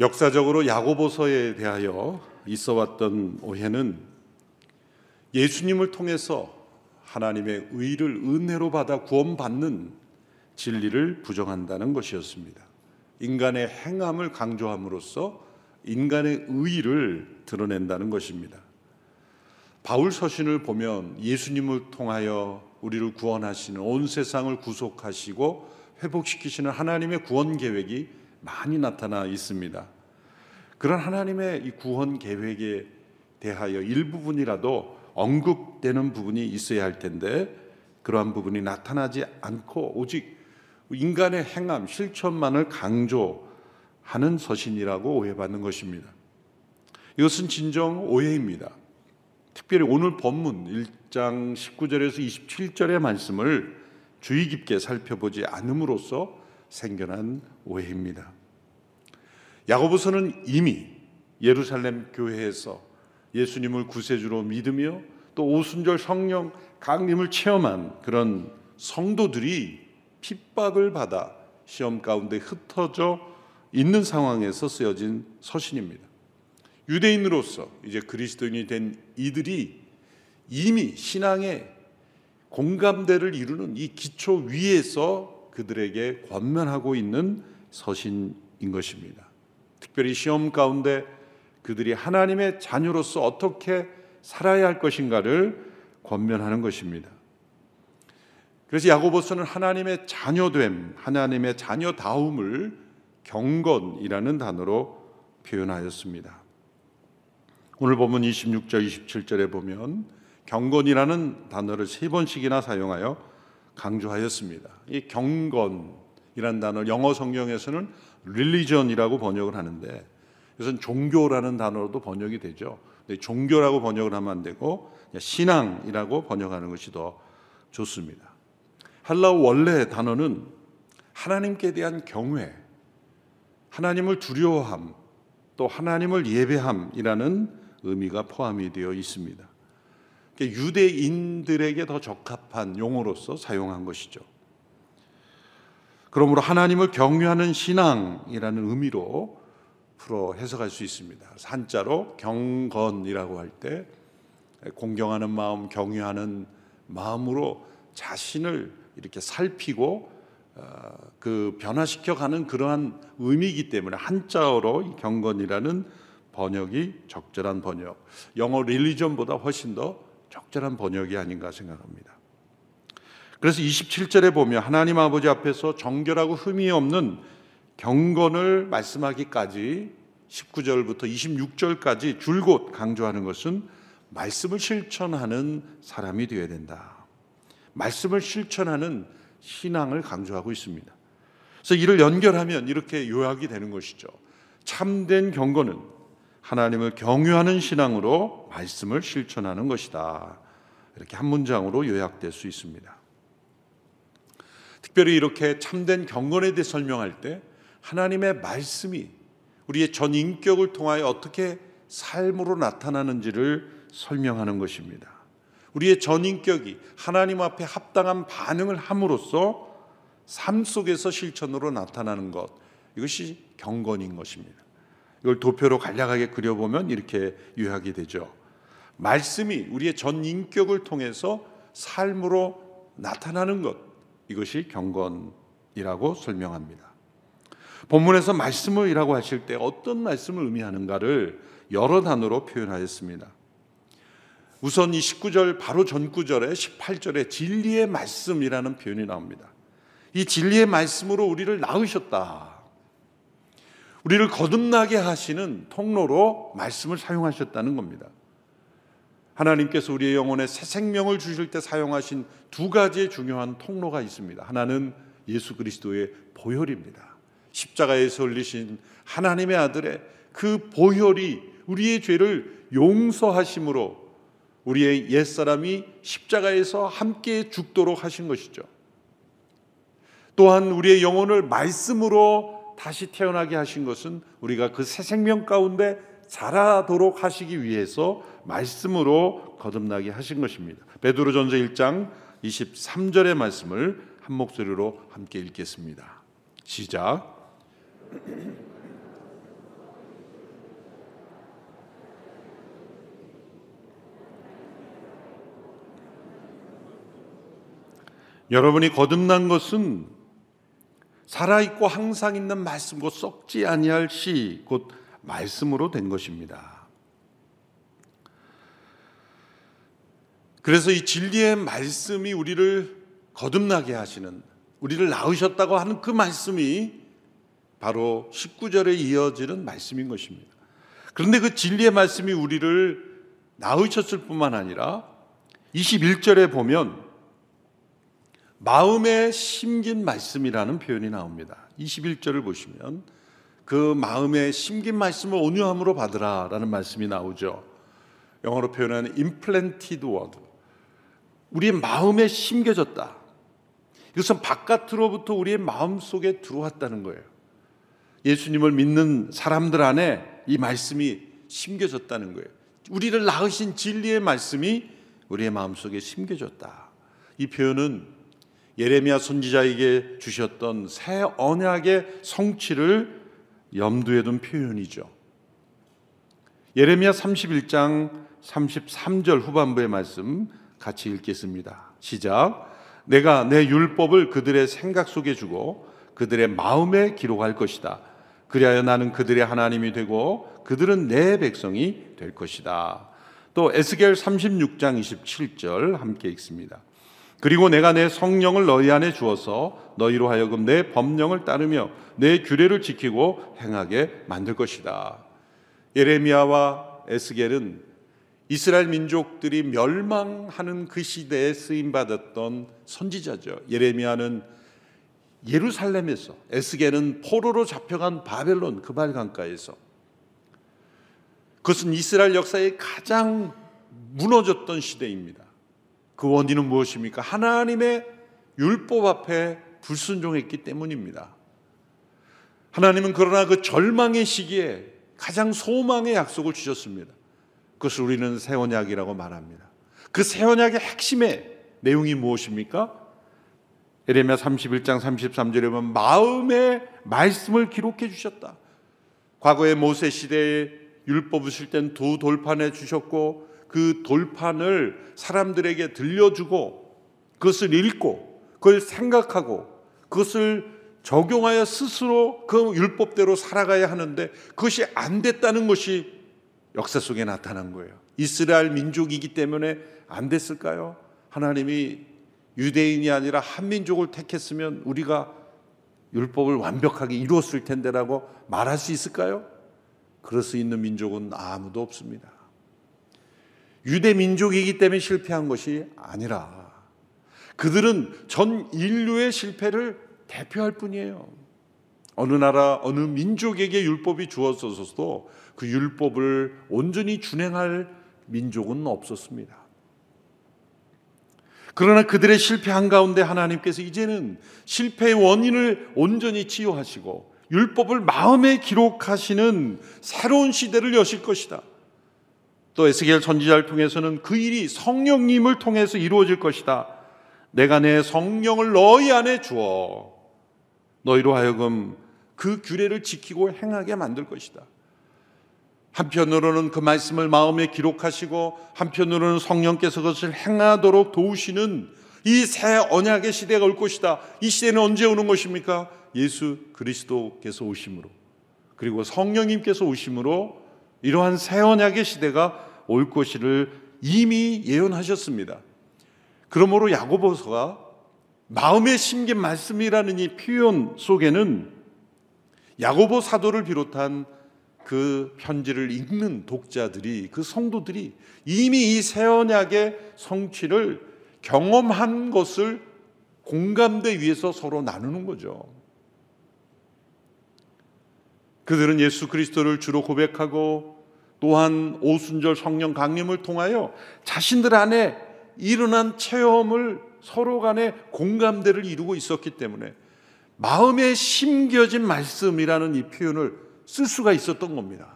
역사적으로 야고보서에 대하여 있어 왔던 오해는 예수님을 통해서 하나님의 의를 은혜로 받아 구원받는 진리를 부정한다는 것이었습니다. 인간의 행함을 강조함으로써 인간의 의를 드러낸다는 것입니다. 바울 서신을 보면 예수님을 통하여 우리를 구원하시는 온 세상을 구속하시고 회복시키시는 하나님의 구원 계획이 많이 나타나 있습니다. 그런 하나님의 이 구원 계획에 대하여 일부분이라도 언급되는 부분이 있어야 할 텐데 그러한 부분이 나타나지 않고 오직 인간의 행함, 실천만을 강조하는 서신이라고 오해받는 것입니다. 이것은 진정 오해입니다. 특별히 오늘 본문 1장 19절에서 27절의 말씀을 주의 깊게 살펴보지 않음으로써 생겨난 오해입니다. 야고보서는 이미 예루살렘 교회에서 예수님을 구세주로 믿으며 또 오순절 성령 강림을 체험한 그런 성도들이 핍박을 받아 시험 가운데 흩어져 있는 상황에서 쓰여진 서신입니다. 유대인으로서 이제 그리스도인이 된 이들이 이미 신앙의 공감대를 이루는 이 기초 위에서 그들에게 권면하고 있는 서신인 것입니다. 특별히 시험 가운데 그들이 하나님의 자녀로서 어떻게 살아야 할 것인가를 권면하는 것입니다. 그래서 야고보서는 하나님의 자녀됨, 하나님의 자녀다움을 경건이라는 단어로 표현하였습니다. 오늘 보면 26절, 27절에 보면 경건이라는 단어를 세 번씩이나 사용하여 강조하였습니다. 이 경건이라는 단어 영어 성경에서는 religion이라고 번역을 하는데 이것은 종교라는 단어로도 번역이 되죠. 종교라고 번역을 하면 안 되고 신앙이라고 번역하는 것이 더 좋습니다. 할라우 원래 단어는 하나님께 대한 경외, 하나님을 두려워함, 또 하나님을 예배함이라는 의미가 포함이 되어 있습니다. 유대인들에게 더 적합한 용어로서 사용한 것이죠. 그러므로 하나님을 경외하는 신앙이라는 의미로 풀어 해석할 수 있습니다. 한자로 경건이라고 할 때 공경하는 마음, 경외하는 마음으로 자신을 이렇게 살피고 어, 그 변화시켜 가는 그러한 의미이기 때문에 한자어로 경건이라는 번역이 적절한 번역. 영어 릴리전보다 훨씬 더 적절한 번역이 아닌가 생각합니다. 그래서 27절에 보면 하나님 아버지 앞에서 정결하고 흠이 없는 경건을 말씀하기까지 19절부터 26절까지 줄곧 강조하는 것은 말씀을 실천하는 사람이 되어야 된다. 말씀을 실천하는 신앙을 강조하고 있습니다. 그래서 이를 연결하면 이렇게 요약이 되는 것이죠. 참된 경건은 하나님을 경유하는 신앙으로 말씀을 실천하는 것이다. 이렇게 한 문장으로 요약될 수 있습니다. 특별히 이렇게 참된 경건에 대해 설명할 때 하나님의 말씀이 우리의 전 인격을 통하여 어떻게 삶으로 나타나는지를 설명하는 것입니다. 우리의 전 인격이 하나님 앞에 합당한 반응을 함으로써 삶 속에서 실천으로 나타나는 것 이것이 경건인 것입니다. 이걸 도표로 간략하게 그려보면 이렇게 요약이 되죠. 말씀이 우리의 전 인격을 통해서 삶으로 나타나는 것 이것이 경건이라고 설명합니다. 본문에서 말씀을이라고 하실 때 어떤 말씀을 의미하는가를 여러 단어로 표현하였습니다. 우선 이 19절 바로 전 구절에 18절에 진리의 말씀이라는 표현이 나옵니다. 이 진리의 말씀으로 우리를 낳으셨다. 우리를 거듭나게 하시는 통로로 말씀을 사용하셨다는 겁니다. 하나님께서 우리의 영혼에 새 생명을 주실 때 사용하신 두 가지의 중요한 통로가 있습니다. 하나는 예수 그리스도의 보혈입니다. 십자가에서 흘리신 하나님의 아들의 그 보혈이 우리의 죄를 용서하심으로 우리의 옛사람이 십자가에서 함께 죽도록 하신 것이죠. 또한 우리의 영혼을 말씀으로 다시 태어나게 하신 것은 우리가 그 새 생명 가운데 자라도록 하시기 위해서 말씀으로 거듭나게 하신 것입니다. 베드로전서 1장 23절의 말씀을 한 목소리로 함께 읽겠습니다. 시작. 여러분이 거듭난 것은 살아있고 항상 있는 말씀과 썩지 아니할 시, 곧 말씀으로 된 것입니다. 그래서 이 진리의 말씀이 우리를 거듭나게 하시는 우리를 낳으셨다고 하는 그 말씀이 바로 19절에 이어지는 말씀인 것입니다. 그런데 그 진리의 말씀이 우리를 낳으셨을 뿐만 아니라 21절에 보면 마음에 심긴 말씀이라는 표현이 나옵니다. 21절을 보시면 그 마음에 심긴 말씀을 온유함으로 받으라라는 말씀이 나오죠. 영어로 표현하는 implanted word. 우리의 마음에 심겨졌다. 이것은 바깥으로부터 우리의 마음 속에 들어왔다는 거예요. 예수님을 믿는 사람들 안에 이 말씀이 심겨졌다는 거예요. 우리를 낳으신 진리의 말씀이 우리의 마음 속에 심겨졌다. 이 표현은 예레미야 선지자에게 주셨던 새 언약의 성취를 염두에 둔 표현이죠. 예레미야 31장 33절 후반부의 말씀 같이 읽겠습니다. 시작. 내가 내 율법을 그들의 생각 속에 주고 그들의 마음에 기록할 것이다. 그리하여 나는 그들의 하나님이 되고 그들은 내 백성이 될 것이다. 또 에스겔 36장 27절 함께 읽습니다. 그리고 내가 내 성령을 너희 안에 주어서 너희로 하여금 내 법령을 따르며 내 규례를 지키고 행하게 만들 것이다. 예레미야와 에스겔은 이스라엘 민족들이 멸망하는 그 시대에 쓰임 받았던 선지자죠. 예레미야는 예루살렘에서 에스겔은 포로로 잡혀간 바벨론 그발 강가에서 그것은 이스라엘 역사의 가장 무너졌던 시대입니다. 그 원인은 무엇입니까? 하나님의 율법 앞에 불순종했기 때문입니다. 하나님은 그러나 그 절망의 시기에 가장 소망의 약속을 주셨습니다. 그것을 우리는 새 언약이라고 말합니다. 그 새 언약의 핵심의 내용이 무엇입니까? 에레미야 31장 33절에 보면 마음의 말씀을 기록해 주셨다. 과거의 모세 시대에 율법을 쓸 땐 두 돌판에 주셨고 그 돌판을 사람들에게 들려주고 그것을 읽고 그걸 생각하고 그것을 적용하여 스스로 그 율법대로 살아가야 하는데 그것이 안 됐다는 것이 역사 속에 나타난 거예요. 이스라엘 민족이기 때문에 안 됐을까요? 하나님이 유대인이 아니라 한민족을 택했으면 우리가 율법을 완벽하게 이루었을 텐데라고 말할 수 있을까요? 그럴 수 있는 민족은 아무도 없습니다. 유대 민족이기 때문에 실패한 것이 아니라 그들은 전 인류의 실패를 대표할 뿐이에요. 어느 나라, 어느 민족에게 율법이 주어졌어도 그 율법을 온전히 준행할 민족은 없었습니다. 그러나 그들의 실패한 가운데 하나님께서 이제는 실패의 원인을 온전히 치유하시고 율법을 마음에 기록하시는 새로운 시대를 여실 것이다. 또 에스겔 선지자를 통해서는 그 일이 성령님을 통해서 이루어질 것이다. 내가 내 성령을 너희 안에 주어 너희로 하여금 그 규례를 지키고 행하게 만들 것이다. 한편으로는 그 말씀을 마음에 기록하시고 한편으로는 성령께서 그것을 행하도록 도우시는 이 새 언약의 시대가 올 것이다. 이 시대는 언제 오는 것입니까? 예수 그리스도께서 오심으로 그리고 성령님께서 오심으로 이러한 새 언약의 시대가 올 것을 이미 예언하셨습니다. 그러므로 야고보서가 마음에 심긴 말씀이라는 이 표현 속에는 야고보 사도를 비롯한 그 편지를 읽는 독자들이 그 성도들이 이미 이 새 언약의 성취를 경험한 것을 공감대 위에서 서로 나누는 거죠. 그들은 예수 그리스도를 주로 고백하고 또한 오순절 성령 강림을 통하여 자신들 안에 일어난 체험을 서로 간에 공감대를 이루고 있었기 때문에 마음에 심겨진 말씀이라는 이 표현을 쓸 수가 있었던 겁니다.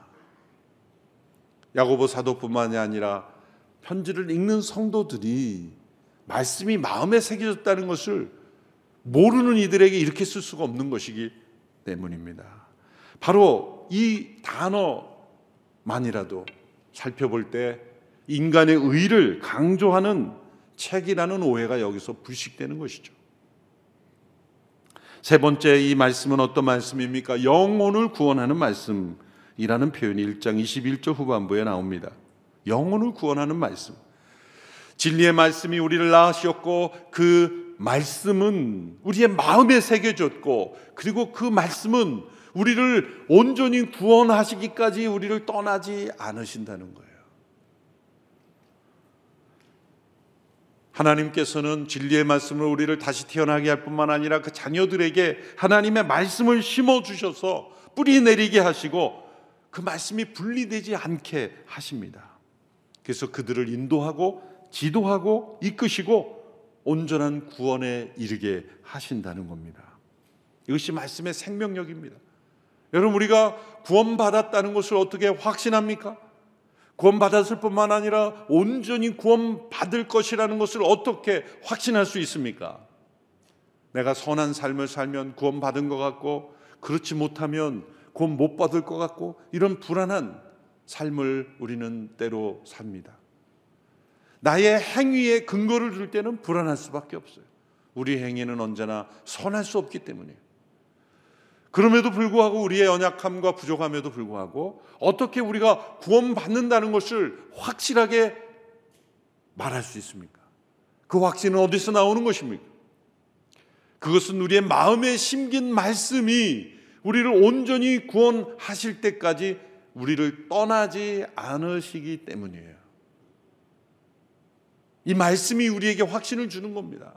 야고보 사도뿐만이 아니라 편지를 읽는 성도들이 말씀이 마음에 새겨졌다는 것을 모르는 이들에게 이렇게 쓸 수가 없는 것이기 때문입니다. 바로 이 단어 만이라도 살펴볼 때 인간의 의를 강조하는 책이라는 오해가 여기서 불식되는 것이죠. 세 번째 이 말씀은 어떤 말씀입니까? 영혼을 구원하는 말씀이라는 표현이 1장 21절 후반부에 나옵니다. 영혼을 구원하는 말씀. 진리의 말씀이 우리를 낳으셨고 그 말씀은 우리의 마음에 새겨졌고 그리고 그 말씀은 우리를 온전히 구원하시기까지 우리를 떠나지 않으신다는 거예요. 하나님께서는 진리의 말씀을 우리를 다시 태어나게 할 뿐만 아니라 그 자녀들에게 하나님의 말씀을 심어 주셔서 뿌리 내리게 하시고 그 말씀이 분리되지 않게 하십니다. 그래서 그들을 인도하고 지도하고 이끄시고 온전한 구원에 이르게 하신다는 겁니다. 이것이 말씀의 생명력입니다. 여러분 우리가 구원받았다는 것을 어떻게 확신합니까? 구원받았을 뿐만 아니라 온전히 구원받을 것이라는 것을 어떻게 확신할 수 있습니까? 내가 선한 삶을 살면 구원받은 것 같고 그렇지 못하면 구원 못 받을 것 같고 이런 불안한 삶을 우리는 때로 삽니다. 나의 행위에 근거를 줄 때는 불안할 수밖에 없어요. 우리 행위는 언제나 선할 수 없기 때문이에요. 그럼에도 불구하고 우리의 연약함과 부족함에도 불구하고 어떻게 우리가 구원받는다는 것을 확실하게 말할 수 있습니까? 그 확신은 어디서 나오는 것입니까? 그것은 우리의 마음에 심긴 말씀이 우리를 온전히 구원하실 때까지 우리를 떠나지 않으시기 때문이에요. 이 말씀이 우리에게 확신을 주는 겁니다.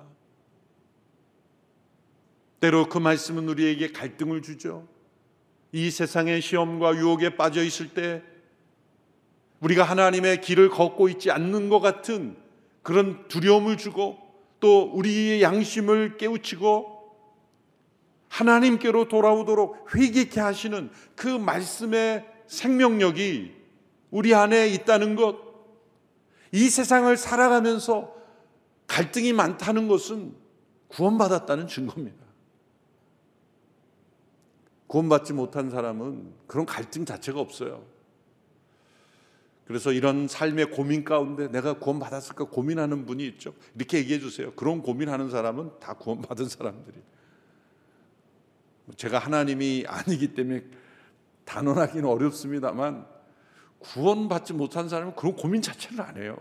때로 그 말씀은 우리에게 갈등을 주죠. 이 세상의 시험과 유혹에 빠져 있을 때 우리가 하나님의 길을 걷고 있지 않는 것 같은 그런 두려움을 주고 또 우리의 양심을 깨우치고 하나님께로 돌아오도록 회개케 하시는 그 말씀의 생명력이 우리 안에 있다는 것, 이 세상을 살아가면서 갈등이 많다는 것은 구원받았다는 증거입니다. 구원받지 못한 사람은 그런 갈등 자체가 없어요. 그래서 이런 삶의 고민 가운데 내가 구원받았을까 고민하는 분이 있죠. 이렇게 얘기해 주세요. 그런 고민하는 사람은 다 구원받은 사람들이. 제가 하나님이 아니기 때문에 단언하기는 어렵습니다만 구원받지 못한 사람은 그런 고민 자체를 안 해요.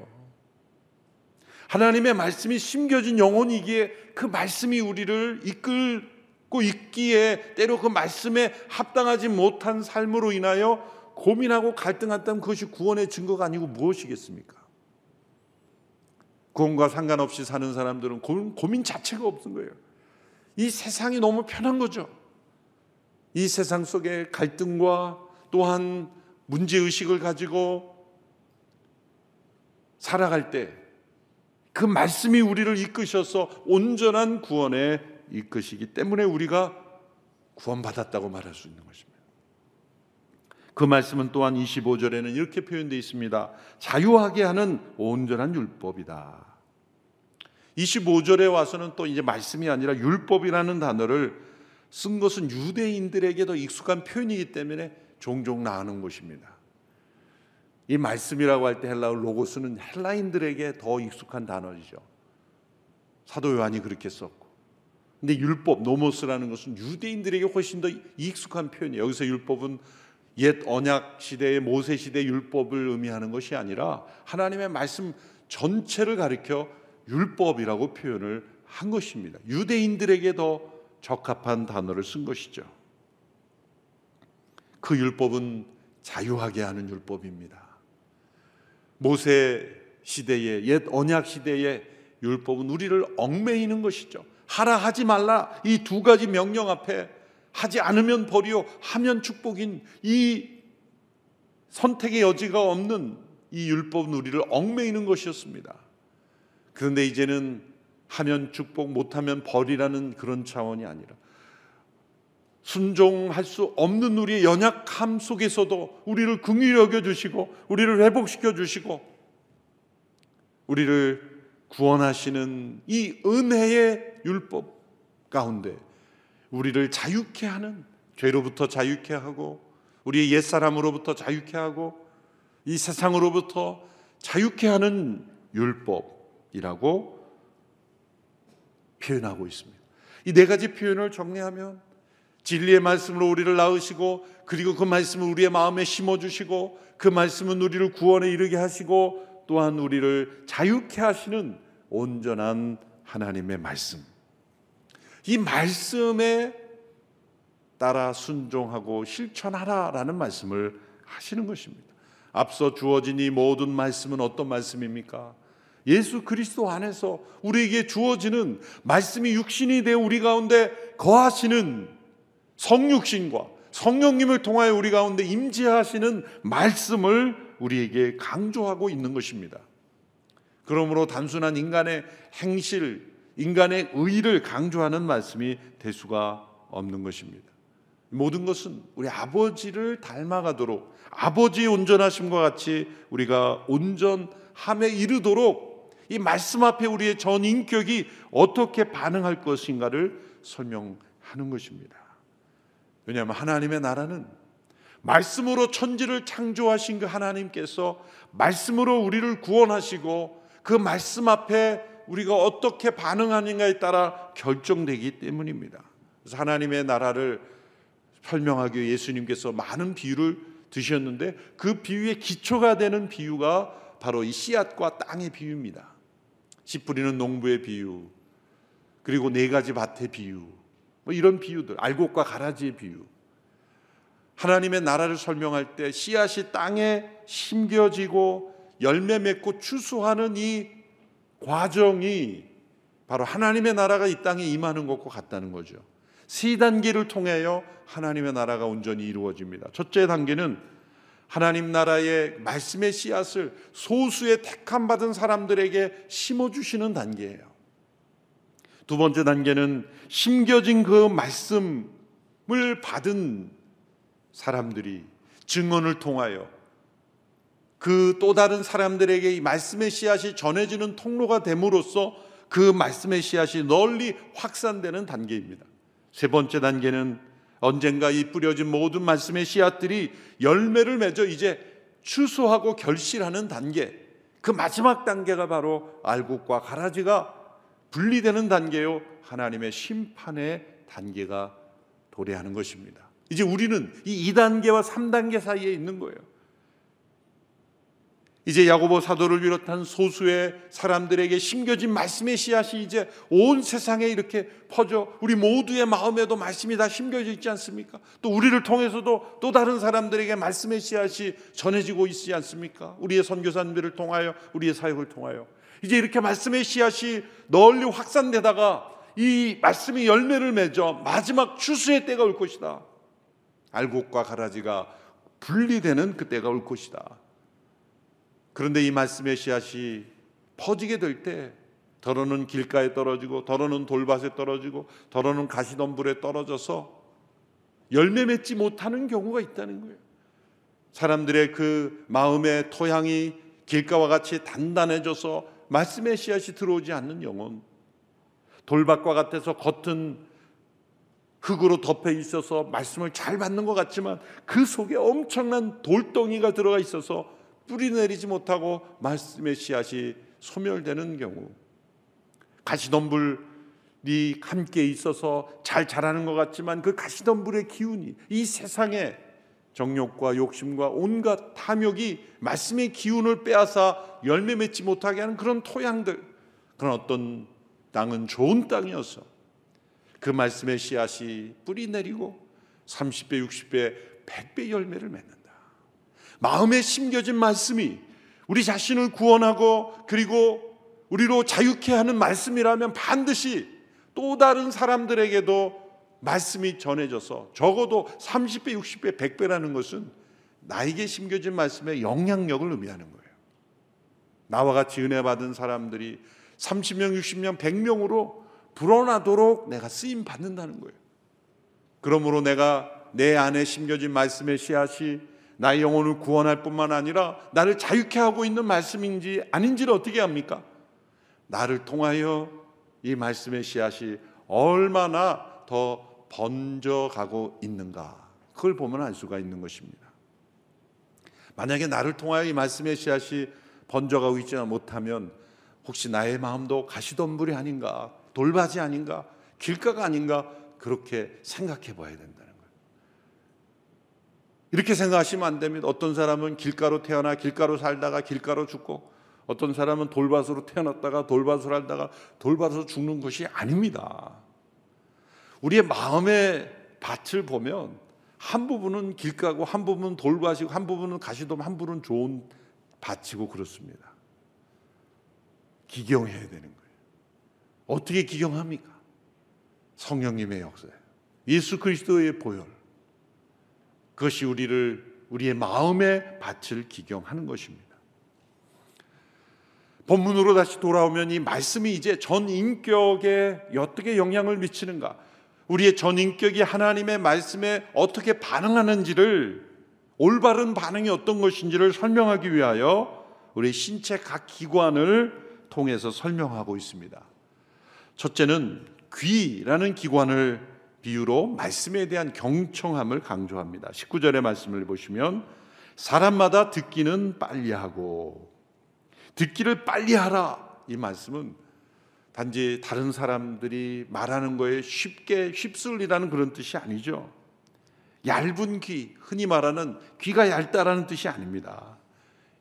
하나님의 말씀이 심겨진 영혼이기에 그 말씀이 우리를 이끌 고 있기에 때로 그 말씀에 합당하지 못한 삶으로 인하여 고민하고 갈등한다면 그것이 구원의 증거가 아니고 무엇이겠습니까? 구원과 상관없이 사는 사람들은 고민, 고민 자체가 없는 거예요. 이 세상이 너무 편한 거죠. 이 세상 속에 갈등과 또한 문제 의식을 가지고 살아갈 때 그 말씀이 우리를 이끄셔서 온전한 구원에 이끄시기 때문에 우리가 구원받았다고 말할 수 있는 것입니다. 그 말씀은 또한 25절에는 이렇게 표현되어 있습니다. 자유하게 하는 온전한 율법이다. 25절에 와서는 또 이제 말씀이 아니라 율법이라는 단어를 쓴 것은 유대인들에게 더 익숙한 표현이기 때문에 종종 나오는 것입니다. 이 말씀이라고 할 때 헬라어 로고스는 헬라인들에게 더 익숙한 단어이죠. 사도 요한이 그렇게 썼고 근데 율법 노모스라는 것은 유대인들에게 훨씬 더 익숙한 표현이에요. 여기서 율법은 옛 언약 시대의 모세 시대 율법을 의미하는 것이 아니라 하나님의 말씀 전체를 가리켜 율법이라고 표현을 한 것입니다. 유대인들에게 더 적합한 단어를 쓴 것이죠. 그 율법은 자유하게 하는 율법입니다. 모세 시대의 옛 언약 시대의 율법은 우리를 얽매이는 것이죠. 하라 하지 말라 이 두 가지 명령 앞에 하지 않으면 벌이요 하면 축복인 이 선택의 여지가 없는 이 율법은 우리를 얽매이는 것이었습니다. 그런데 이제는 하면 축복 못하면 벌이라는 그런 차원이 아니라 순종할 수 없는 우리의 연약함 속에서도 우리를 긍휼히 여겨 주시고 우리를 회복시켜 주시고 우리를 구원하시는 이 은혜의 율법 가운데 우리를 자유케 하는 죄로부터 자유케 하고 우리의 옛사람으로부터 자유케 하고 이 세상으로부터 자유케 하는 율법이라고 표현하고 있습니다. 이 네 가지 표현을 정리하면 진리의 말씀으로 우리를 낳으시고 그리고 그 말씀을 우리의 마음에 심어 주시고 그 말씀은 우리를 구원에 이르게 하시고 또한 우리를 자유케 하시는 온전한 하나님의 말씀. 이 말씀에 따라 순종하고 실천하라라는 말씀을 하시는 것입니다. 앞서 주어진 이 모든 말씀은 어떤 말씀입니까? 예수 그리스도 안에서 우리에게 주어지는 말씀이 육신이 되어 우리 가운데 거하시는 성육신과 성령님을 통하여 우리 가운데 임재하시는 말씀을 우리에게 강조하고 있는 것입니다. 그러므로 단순한 인간의 행실, 인간의 의를 강조하는 말씀이 될 수가 없는 것입니다. 모든 것은 우리 아버지를 닮아가도록 아버지의 온전하심과 같이 우리가 온전함에 이르도록 이 말씀 앞에 우리의 전 인격이 어떻게 반응할 것인가를 설명하는 것입니다. 왜냐하면 하나님의 나라는 말씀으로 천지를 창조하신 그 하나님께서 말씀으로 우리를 구원하시고 그 말씀 앞에 우리가 어떻게 반응하는가에 따라 결정되기 때문입니다. 그래서 하나님의 나라를 설명하기 위해 예수님께서 많은 비유를 드셨는데 그 비유의 기초가 되는 비유가 바로 이 씨앗과 땅의 비유입니다. 씨 뿌리는 농부의 비유, 그리고 네 가지 밭의 비유, 뭐 이런 비유들, 알곡과 가라지의 비유. 하나님의 나라를 설명할 때 씨앗이 땅에 심겨지고 열매 맺고 추수하는 이 과정이 바로 하나님의 나라가 이 땅에 임하는 것과 같다는 거죠. 세 단계를 통하여 하나님의 나라가 온전히 이루어집니다. 첫째 단계는 하나님 나라의 말씀의 씨앗을 소수의 택함 받은 사람들에게 심어 주시는 단계예요. 두 번째 단계는 심겨진 그 말씀을 받은 사람들이 증언을 통하여 그 또 다른 사람들에게 이 말씀의 씨앗이 전해지는 통로가 됨으로써 그 말씀의 씨앗이 널리 확산되는 단계입니다. 세 번째 단계는 언젠가 이 뿌려진 모든 말씀의 씨앗들이 열매를 맺어 이제 추수하고 결실하는 단계. 그 마지막 단계가 바로 알곡과 가라지가 분리되는 단계요. 하나님의 심판의 단계가 도래하는 것입니다. 이제 우리는 이 2단계와 3단계 사이에 있는 거예요. 이제 야고보 사도를 비롯한 소수의 사람들에게 심겨진 말씀의 씨앗이 이제 온 세상에 이렇게 퍼져 우리 모두의 마음에도 말씀이 다 심겨져 있지 않습니까? 또 우리를 통해서도 또 다른 사람들에게 말씀의 씨앗이 전해지고 있지 않습니까? 우리의 선교사님들을 통하여 우리의 사역을 통하여 이제 이렇게 말씀의 씨앗이 널리 확산되다가 이 말씀이 열매를 맺어 마지막 추수의 때가 올 것이다. 알곡과 가라지가 분리되는 그 때가 올 것이다. 그런데 이 말씀의 씨앗이 퍼지게 될 때 더러는 길가에 떨어지고 더러는 돌밭에 떨어지고 더러는 가시덤불에 떨어져서 열매 맺지 못하는 경우가 있다는 거예요. 사람들의 그 마음의 토양이 길가와 같이 단단해져서 말씀의 씨앗이 들어오지 않는 영혼 돌밭과 같아서 겉은 흙으로 덮여 있어서 말씀을 잘 받는 것 같지만 그 속에 엄청난 돌덩이가 들어가 있어서 뿌리 내리지 못하고 말씀의 씨앗이 소멸되는 경우 가시덤불이 함께 있어서 잘 자라는 것 같지만 그 가시덤불의 기운이 이 세상에 정욕과 욕심과 온갖 탐욕이 말씀의 기운을 빼앗아 열매 맺지 못하게 하는 그런 토양들 그런 어떤 땅은 좋은 땅이어서 그 말씀의 씨앗이 뿌리 내리고 30배, 60배, 100배 열매를 맺는다. 마음에 심겨진 말씀이 우리 자신을 구원하고 그리고 우리로 자유케 하는 말씀이라면 반드시 또 다른 사람들에게도 말씀이 전해져서 적어도 30배, 60배, 100배라는 것은 나에게 심겨진 말씀의 영향력을 의미하는 거예요. 나와 같이 은혜 받은 사람들이 30명, 60명, 100명으로 불어나도록 내가 쓰임 받는다는 거예요. 그러므로 내가 내 안에 심겨진 말씀의 씨앗이 나의 영혼을 구원할 뿐만 아니라 나를 자유케 하고 있는 말씀인지 아닌지를 어떻게 합니까? 나를 통하여 이 말씀의 씨앗이 얼마나 더 번져가고 있는가. 그걸 보면 알 수가 있는 것입니다. 만약에 나를 통하여 이 말씀의 씨앗이 번져가고 있지 못하면 혹시 나의 마음도 가시덤불이 아닌가, 돌밭이 아닌가, 길가가 아닌가 그렇게 생각해 봐야 된다는 거예요. 이렇게 생각하시면 안 됩니다. 어떤 사람은 길가로 태어나 길가로 살다가 길가로 죽고 어떤 사람은 돌밭으로 태어났다가 돌밭으로 살다가 돌밭으로 죽는 것이 아닙니다. 우리의 마음의 밭을 보면 한 부분은 길가고 한 부분은 돌밭이고 한 부분은 가시돔 한 부분은 좋은 밭이고 그렇습니다. 기경해야 되는 거예요. 어떻게 기경합니까? 성령님의 역사예요. 예수 그리스도의 보혈. 그것이 우리를 우리의 마음의 밭을 기경하는 것입니다. 본문으로 다시 돌아오면 이 말씀이 이제 전 인격에 어떻게 영향을 미치는가? 우리의 전 인격이 하나님의 말씀에 어떻게 반응하는지를 올바른 반응이 어떤 것인지를 설명하기 위하여 우리 신체 각 기관을 통해서 설명하고 있습니다. 첫째는 귀라는 기관을 비유로 말씀에 대한 경청함을 강조합니다. 19절의 말씀을 보시면 사람마다 듣기는 빨리 하고 듣기를 빨리 하라. 이 말씀은 단지 다른 사람들이 말하는 거에 쉽게 휩쓸리라는 그런 뜻이 아니죠. 얇은 귀, 흔히 말하는 귀가 얇다라는 뜻이 아닙니다.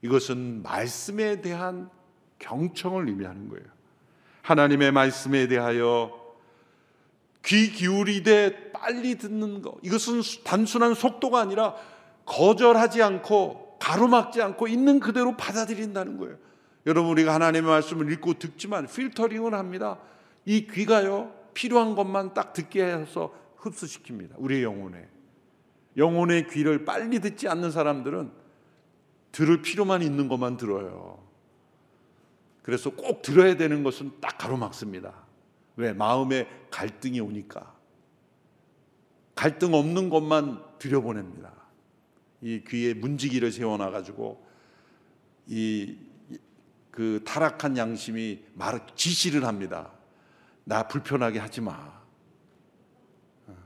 이것은 말씀에 대한 경청을 의미하는 거예요. 하나님의 말씀에 대하여 귀 기울이되 빨리 듣는 것. 이것은 단순한 속도가 아니라 거절하지 않고 가로막지 않고 있는 그대로 받아들인다는 거예요. 여러분 우리가 하나님의 말씀을 읽고 듣지만 필터링을 합니다. 이 귀가요 필요한 것만 딱 듣게 해서 흡수시킵니다. 우리의 영혼에 영혼의 귀를 빨리 듣지 않는 사람들은 들을 필요만 있는 것만 들어요. 그래서 꼭 들어야 되는 것은 딱 가로막습니다. 왜? 마음에 갈등이 오니까. 갈등 없는 것만 들여보냅니다. 이 귀에 문지기를 세워놔 가지고 이 그 타락한 양심이 말 지시를 합니다. 나 불편하게 하지 마.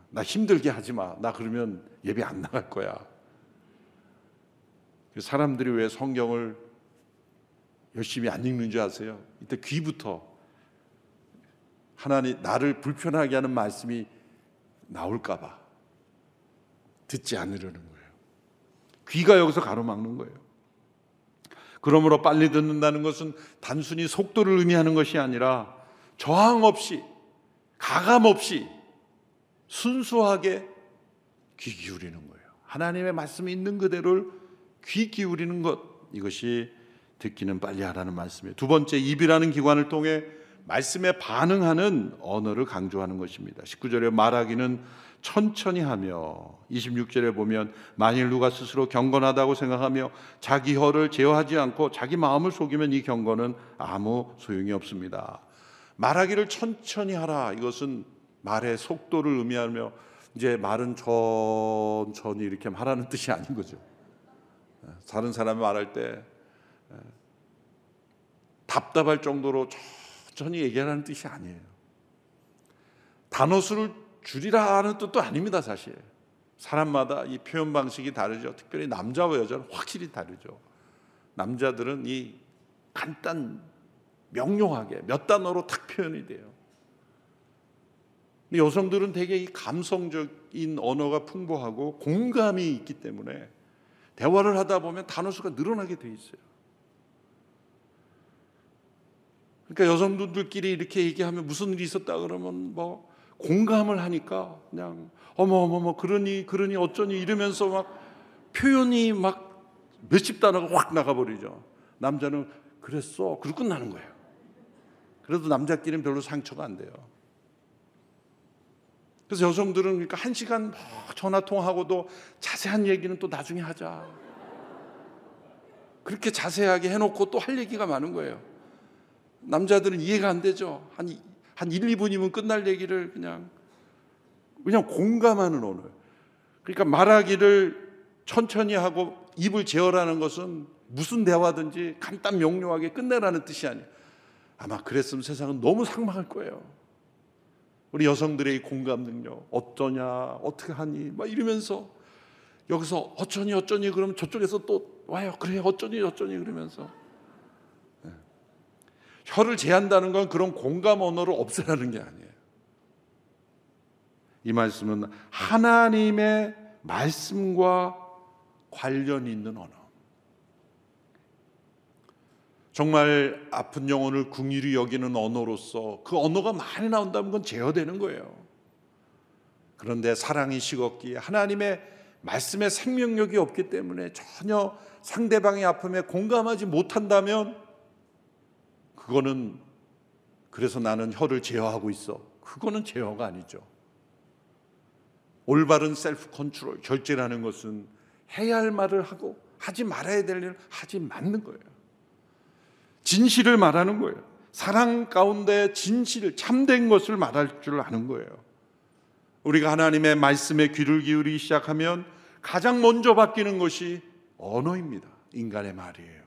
나 힘들게 하지 마. 나 그러면 예배 안 나갈 거야. 사람들이 왜 성경을 열심히 안 읽는 줄 아세요? 이때 귀부터 하나님 나를 불편하게 하는 말씀이 나올까봐 듣지 않으려는 거예요. 귀가 여기서 가로막는 거예요. 그러므로 빨리 듣는다는 것은 단순히 속도를 의미하는 것이 아니라 저항 없이 가감 없이 순수하게 귀 기울이는 거예요. 하나님의 말씀이 있는 그대로를 귀 기울이는 것 이것이 듣기는 빨리 하라는 말씀이에요. 두 번째 입이라는 기관을 통해 말씀에 반응하는 언어를 강조하는 것입니다. 19절에 말하기는 천천히 하며 26절에 보면 만일 누가 스스로 경건하다고 생각하며 자기 혀를 제어하지 않고 자기 마음을 속이면 이 경건은 아무 소용이 없습니다. 말하기를 천천히 하라. 이것은 말의 속도를 의미하며 이제 말은 천천히 이렇게 말하는 뜻이 아닌 거죠. 다른 사람이 말할 때 답답할 정도로 천천히 얘기하라는 뜻이 아니에요. 단어 수를 줄이라 하는 뜻도 아닙니다, 사실. 사람마다 이 표현 방식이 다르죠. 특별히 남자와 여자는 확실히 다르죠. 남자들은 이 간단 명료하게 몇 단어로 탁 표현이 돼요. 여성들은 되게 이 감성적인 언어가 풍부하고 공감이 있기 때문에 대화를 하다 보면 단어 수가 늘어나게 돼 있어요. 그러니까 여성분들끼리 이렇게 얘기하면 무슨 일이 있었다 그러면 뭐 공감을 하니까 그냥 어머 어머 뭐 그러니 그러니 어쩌니 이러면서 막 표현이 막 몇십 단어가 확 나가버리죠. 남자는 그랬어. 그리고 끝나는 거예요. 그래도 남자끼리는 별로 상처가 안 돼요. 그래서 여성들은 그러니까 한 시간 뭐 전화 통화하고도 자세한 얘기는 또 나중에 하자. 그렇게 자세하게 해놓고 또 할 얘기가 많은 거예요. 남자들은 이해가 안 되죠. 한, 한 1, 2분이면 끝날 얘기를 그냥, 그냥 공감하는 오늘. 그러니까 말하기를 천천히 하고 입을 제어라는 것은 무슨 대화든지 간단 명료하게 끝내라는 뜻이 아니에요. 아마 그랬으면 세상은 너무 상망할 거예요. 우리 여성들의 공감 능력, 어떠냐, 어떻게 하니, 막 이러면서 여기서 어쩌니 어쩌니 그러면 저쪽에서 또 와요. 그래, 어쩌니 어쩌니 그러면서. 혀를 제한다는 건 그런 공감 언어를 없애라는 게 아니에요. 이 말씀은 하나님의 말씀과 관련 있는 언어. 정말 아픈 영혼을 긍휼히 여기는 언어로서 그 언어가 많이 나온다면 그건 제어되는 거예요. 그런데 사랑이 식었기에 하나님의 말씀에 생명력이 없기 때문에 전혀 상대방의 아픔에 공감하지 못한다면 그거는 그래서 나는 혀를 제어하고 있어. 그거는 제어가 아니죠. 올바른 self control, 절제라는 것은 해야 할 말을 하고 하지 말아야 될 일을 하지 않는 거예요. 진실을 말하는 거예요. 사랑 가운데 진실, 참된 것을 말할 줄 아는 거예요. 우리가 하나님의 말씀에 귀를 기울이기 시작하면 가장 먼저 바뀌는 것이 언어입니다. 인간의 말이에요.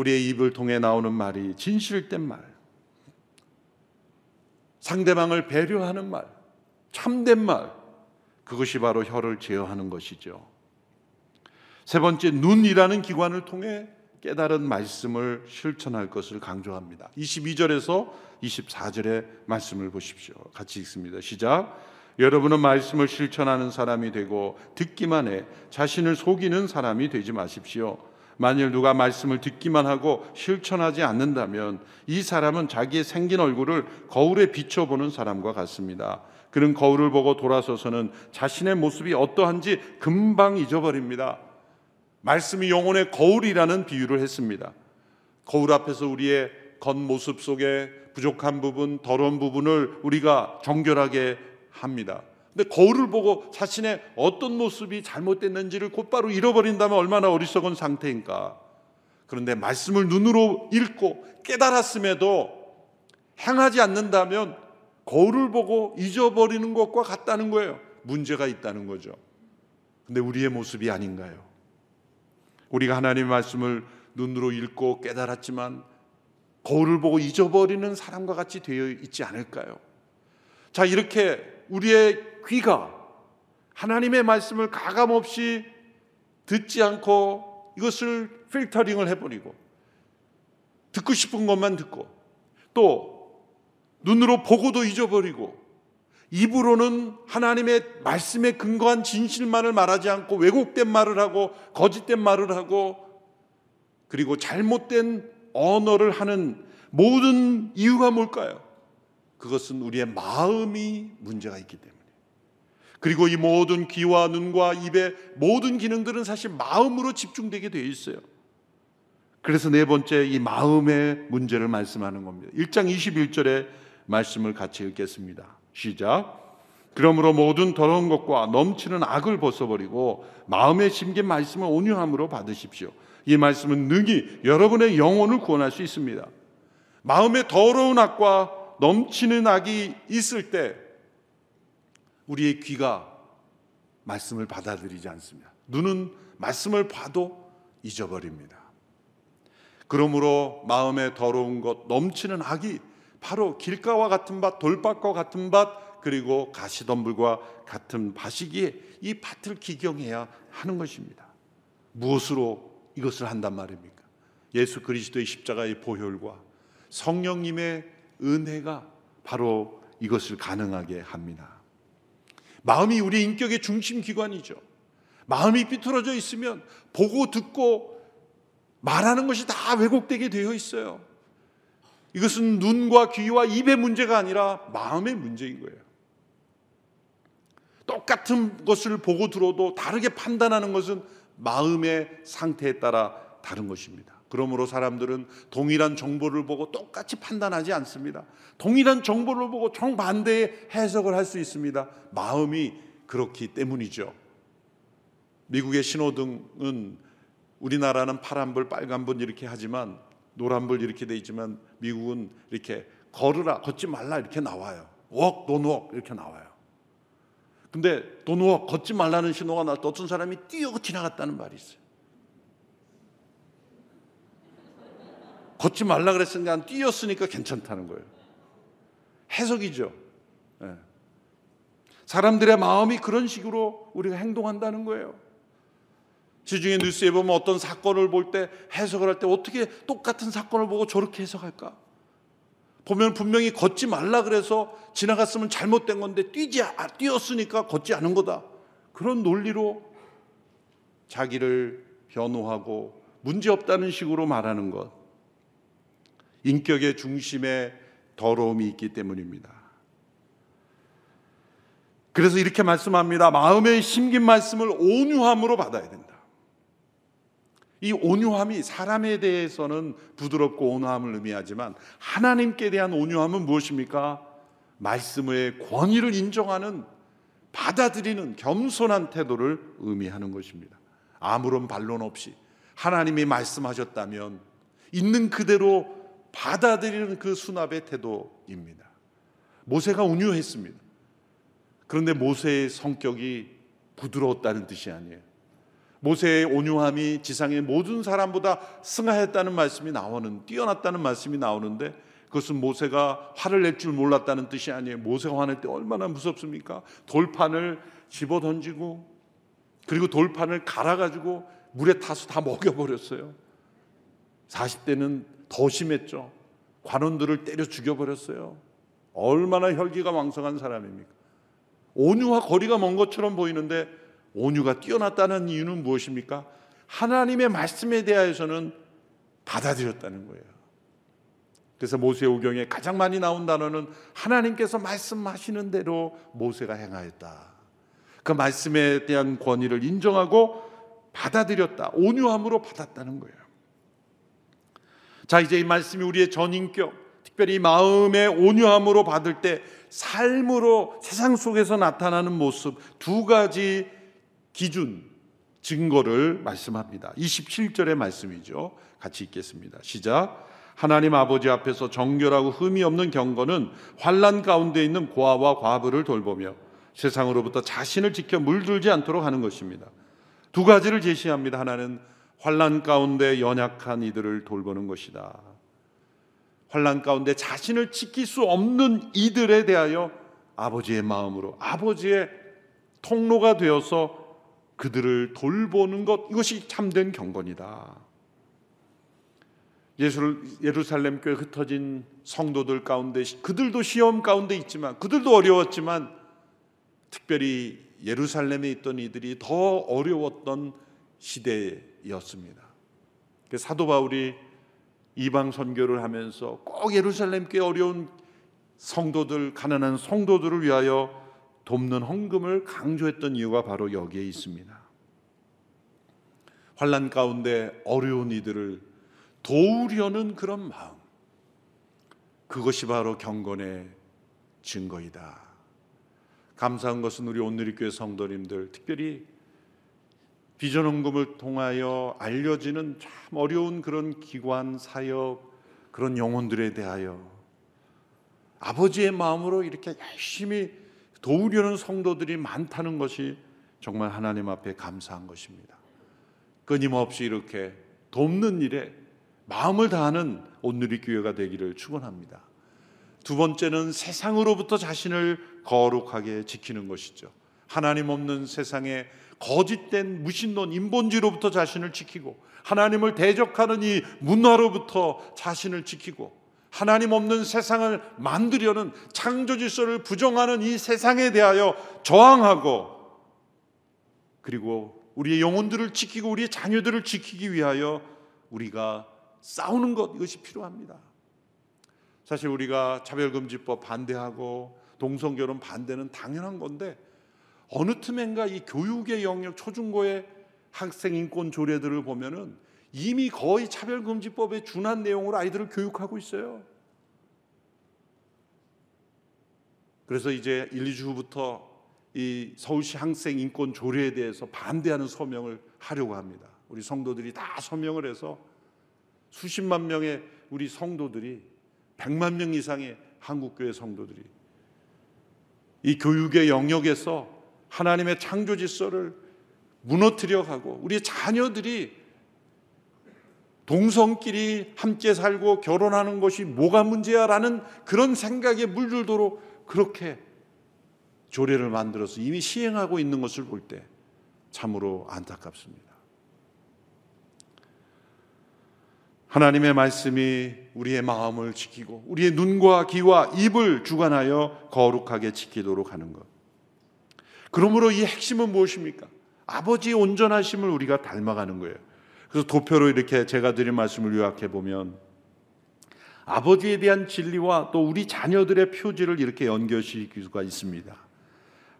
우리의 입을 통해 나오는 말이 진실된 말, 상대방을 배려하는 말, 참된 말, 그것이 바로 혀를 제어하는 것이죠. 세 번째, 눈이라는 기관을 통해 깨달은 말씀을 실천할 것을 강조합니다. 22절에서 24절의 말씀을 보십시오. 같이 읽습니다. 시작. 여러분은 말씀을 실천하는 사람이 되고 듣기만 해 자신을 속이는 사람이 되지 마십시오. 만일 누가 말씀을 듣기만 하고 실천하지 않는다면 이 사람은 자기의 생긴 얼굴을 거울에 비춰보는 사람과 같습니다. 그는 거울을 보고 돌아서서는 자신의 모습이 어떠한지 금방 잊어버립니다. 말씀이 영혼의 거울이라는 비유를 했습니다. 거울 앞에서 우리의 겉모습 속에 부족한 부분, 더러운 부분을 우리가 정결하게 합니다. 근데 거울을 보고 자신의 어떤 모습이 잘못됐는지를 곧바로 잃어버린다면 얼마나 어리석은 상태인가. 그런데 말씀을 눈으로 읽고 깨달았음에도 행하지 않는다면 거울을 보고 잊어버리는 것과 같다는 거예요. 문제가 있다는 거죠. 근데 우리의 모습이 아닌가요? 우리가 하나님의 말씀을 눈으로 읽고 깨달았지만 거울을 보고 잊어버리는 사람과 같이 되어 있지 않을까요? 자, 이렇게 우리의 귀가 하나님의 말씀을 가감없이 듣지 않고 이것을 필터링을 해버리고 듣고 싶은 것만 듣고 또 눈으로 보고도 잊어버리고 입으로는 하나님의 말씀에 근거한 진실만을 말하지 않고 왜곡된 말을 하고 거짓된 말을 하고 그리고 잘못된 언어를 하는 모든 이유가 뭘까요? 그것은 우리의 마음이 문제가 있기 때문에. 그리고 이 모든 귀와 눈과 입의 모든 기능들은 사실 마음으로 집중되게 되어 있어요. 그래서 네 번째 이 마음의 문제를 말씀하는 겁니다. 1장 21절의 말씀을 같이 읽겠습니다. 시작. 그러므로 모든 더러운 것과 넘치는 악을 벗어버리고 마음에 심긴 말씀을 온유함으로 받으십시오. 이 말씀은 능히 여러분의 영혼을 구원할 수 있습니다. 마음에 더러운 악과 넘치는 악이 있을 때 우리의 귀가 말씀을 받아들이지 않습니다. 눈은 말씀을 봐도 잊어버립니다. 그러므로 마음에 더러운 것, 넘치는 악이 바로 길가와 같은 밭, 돌밭과 같은 밭, 그리고 가시덤불과 같은 밭이기에 이 밭을 기경해야 하는 것입니다. 무엇으로 이것을 한단 말입니까? 예수 그리스도의 십자가의 보혈과 성령님의 은혜가 바로 이것을 가능하게 합니다. 마음이 우리 인격의 중심 기관이죠. 마음이 삐뚤어져 있으면 보고 듣고 말하는 것이 다 왜곡되게 되어 있어요. 이것은 눈과 귀와 입의 문제가 아니라 마음의 문제인 거예요. 똑같은 것을 보고 들어도 다르게 판단하는 것은 마음의 상태에 따라 다른 것입니다. 그러므로 사람들은 동일한 정보를 보고 똑같이 판단하지 않습니다. 동일한 정보를 보고 정반대의 해석을 할 수 있습니다. 마음이 그렇기 때문이죠. 미국의 신호등은 우리나라는 파란불, 빨간불 이렇게 하지만 노란불 이렇게 돼 있지만 미국은 이렇게 걸으라, 걷지 말라 이렇게 나와요. walk, don't walk 이렇게 나와요. 근데 don't walk, 걷지 말라는 신호가 때 어떤 사람이 뛰어 지나갔다는 말이 있어요. 걷지 말라 그랬으니까 뛰었으니까 괜찮다는 거예요. 해석이죠. 네. 사람들의 마음이 그런 식으로 우리가 행동한다는 거예요. 시중에 뉴스에 보면 어떤 사건을 볼 때 해석을 할 때 어떻게 똑같은 사건을 보고 저렇게 해석할까? 보면 분명히 걷지 말라 그래서 지나갔으면 잘못된 건데 뛰지 아, 뛰었으니까 걷지 않은 거다. 그런 논리로 자기를 변호하고 문제 없다는 식으로 말하는 것. 인격의 중심에 더러움이 있기 때문입니다. 그래서 이렇게 말씀합니다. 마음에 심긴 말씀을 온유함으로 받아야 된다. 이 온유함이 사람에 대해서는 부드럽고 온유함을 의미하지만 하나님께 대한 온유함은 무엇입니까? 말씀의 권위를 인정하는 받아들이는 겸손한 태도를 의미하는 것입니다. 아무런 반론 없이 하나님이 말씀하셨다면 있는 그대로 받아들이는 그 수납의 태도입니다. 모세가 온유했습니다. 그런데 모세의 성격이 부드러웠다는 뜻이 아니에요. 모세의 온유함이 지상의 모든 사람보다 승하했다는 말씀이 나오는 뛰어났다는 말씀이 나오는데 그것은 모세가 화를 낼 줄 몰랐다는 뜻이 아니에요. 모세가 화낼 때 얼마나 무섭습니까? 돌판을 집어 던지고 그리고 돌판을 갈아 가지고 물에 타서 다 먹여 버렸어요. 40대는 더 심했죠. 관원들을 때려 죽여 버렸어요. 얼마나 혈기가 왕성한 사람입니까? 온유와 거리가 먼 것처럼 보이는데 온유가 뛰어났다는 이유는 무엇입니까? 하나님의 말씀에 대하여서는 받아들였다는 거예요. 그래서 모세 오경에 가장 많이 나온 단어는 하나님께서 말씀하시는 대로 모세가 행하였다. 그 말씀에 대한 권위를 인정하고 받아들였다. 온유함으로 받았다는 거예요. 자, 이제 이 말씀이 우리의 전인격, 특별히 마음의 온유함으로 받을 때 삶으로 세상 속에서 나타나는 모습 두 가지 기준 증거를 말씀합니다. 27절의 말씀이죠. 같이 읽겠습니다. 시작. 하나님 아버지 앞에서 정결하고 흠이 없는 경건은 환란 가운데 있는 고아와 과부를 돌보며 세상으로부터 자신을 지켜 물들지 않도록 하는 것입니다. 두 가지를 제시합니다. 하나는 환란 가운데 연약한 이들을 돌보는 것이다. 환란 가운데 자신을 지킬 수 없는 이들에 대하여 아버지의 마음으로 아버지의 통로가 되어서 그들을 돌보는 것 이것이 참된 경건이다. 예루살렘 교회 흩어진 성도들 가운데 그들도 시험 가운데 있지만 그들도 어려웠지만 특별히 예루살렘에 있던 이들이 더 어려웠던 시대 였습니다. 사도 바울이 이방 선교를 하면서 꼭 예루살렘 꽤 어려운 성도들 가난한 성도들을 위하여 돕는 헌금을 강조했던 이유가 바로 여기에 있습니다. 환란 가운데 어려운 이들을 도우려는 그런 마음. 그것이 바로 경건의 증거이다. 감사한 것은 우리 온누리교회 성도님들 특별히 비전 헌금을 통하여 알려지는 참 어려운 그런 기관 사역 그런 영혼들에 대하여 아버지의 마음으로 이렇게 열심히 도우려는 성도들이 많다는 것이 정말 하나님 앞에 감사한 것입니다. 끊임없이 이렇게 돕는 일에 마음을 다하는 온누리 교회가 되기를 축원합니다. 두 번째는 세상으로부터 자신을 거룩하게 지키는 것이죠. 하나님 없는 세상에 거짓된 무신론 인본주의로부터 자신을 지키고 하나님을 대적하는 이 문화로부터 자신을 지키고 하나님 없는 세상을 만들려는 창조 질서를 부정하는 이 세상에 대하여 저항하고 그리고 우리의 영혼들을 지키고 우리의 자녀들을 지키기 위하여 우리가 싸우는 것 이것이 필요합니다. 사실 우리가 차별금지법 반대하고 동성결혼 반대는 당연한 건데 어느 틈엔가 이 교육의 영역 초중고의 학생 인권 조례들을 보면은 이미 거의 차별금지법에 준한 내용으로 아이들을 교육하고 있어요. 그래서 이제 1, 2주 후부터 이 서울시 학생 인권 조례에 대해서 반대하는 서명을 하려고 합니다. 우리 성도들이 다 서명을 해서 수십만 명의 우리 성도들이 100만 명 이상의 한국교회 성도들이 이 교육의 영역에서 하나님의 창조 질서를 무너뜨려 가고 우리 자녀들이 동성끼리 함께 살고 결혼하는 것이 뭐가 문제야라는 그런 생각에 물들도록 그렇게 조례를 만들어서 이미 시행하고 있는 것을 볼 때 참으로 안타깝습니다. 하나님의 말씀이 우리의 마음을 지키고 우리의 눈과 귀와 입을 주관하여 거룩하게 지키도록 하는 것. 그러므로 이 핵심은 무엇입니까? 아버지의 온전하심을 우리가 닮아가는 거예요. 그래서 도표로 이렇게 제가 드린 말씀을 요약해 보면 아버지에 대한 진리와 또 우리 자녀들의 표지를 이렇게 연결시킬 수가 있습니다.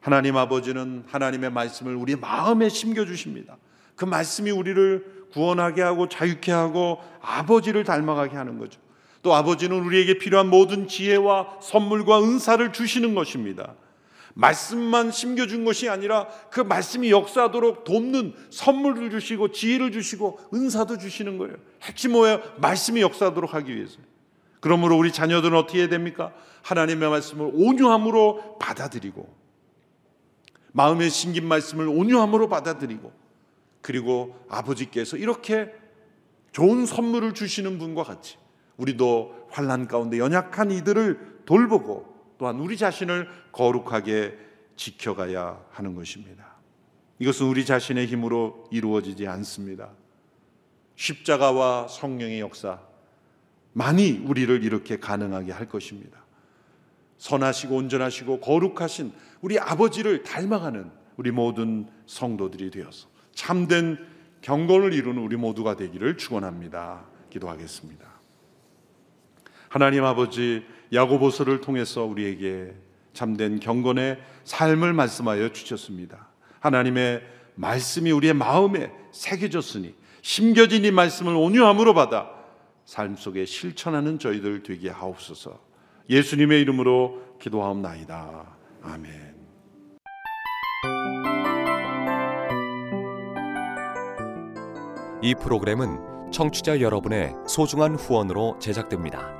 하나님 아버지는 하나님의 말씀을 우리 마음에 심겨 주십니다. 그 말씀이 우리를 구원하게 하고 자유케 하고 아버지를 닮아가게 하는 거죠. 또 아버지는 우리에게 필요한 모든 지혜와 선물과 은사를 주시는 것입니다. 말씀만 심겨준 것이 아니라 그 말씀이 역사하도록 돕는 선물을 주시고 지혜를 주시고 은사도 주시는 거예요. 핵심 뭐예요? 말씀이 역사하도록 하기 위해서. 그러므로 우리 자녀들은 어떻게 해야 됩니까? 하나님의 말씀을 온유함으로 받아들이고 마음에 심긴 말씀을 온유함으로 받아들이고 그리고 아버지께서 이렇게 좋은 선물을 주시는 분과 같이 우리도 환란 가운데 연약한 이들을 돌보고 또한 우리 자신을 거룩하게 지켜가야 하는 것입니다. 이것은 우리 자신의 힘으로 이루어지지 않습니다. 십자가와 성령의 역사 많이 우리를 이렇게 가능하게 할 것입니다. 선하시고 온전하시고 거룩하신 우리 아버지를 닮아가는 우리 모든 성도들이 되어서 참된 경건을 이루는 우리 모두가 되기를 축원합니다. 기도하겠습니다. 하나님 아버지 야고보서를 통해서 우리에게 참된 경건의 삶을 말씀하여 주셨습니다. 하나님의 말씀이 우리의 마음에 새겨졌으니 심겨진 이 말씀을 온유함으로 받아 삶 속에 실천하는 저희들 되게 하옵소서. 예수님의 이름으로 기도하옵나이다. 아멘. 이 프로그램은 청취자 여러분의 소중한 후원으로 제작됩니다.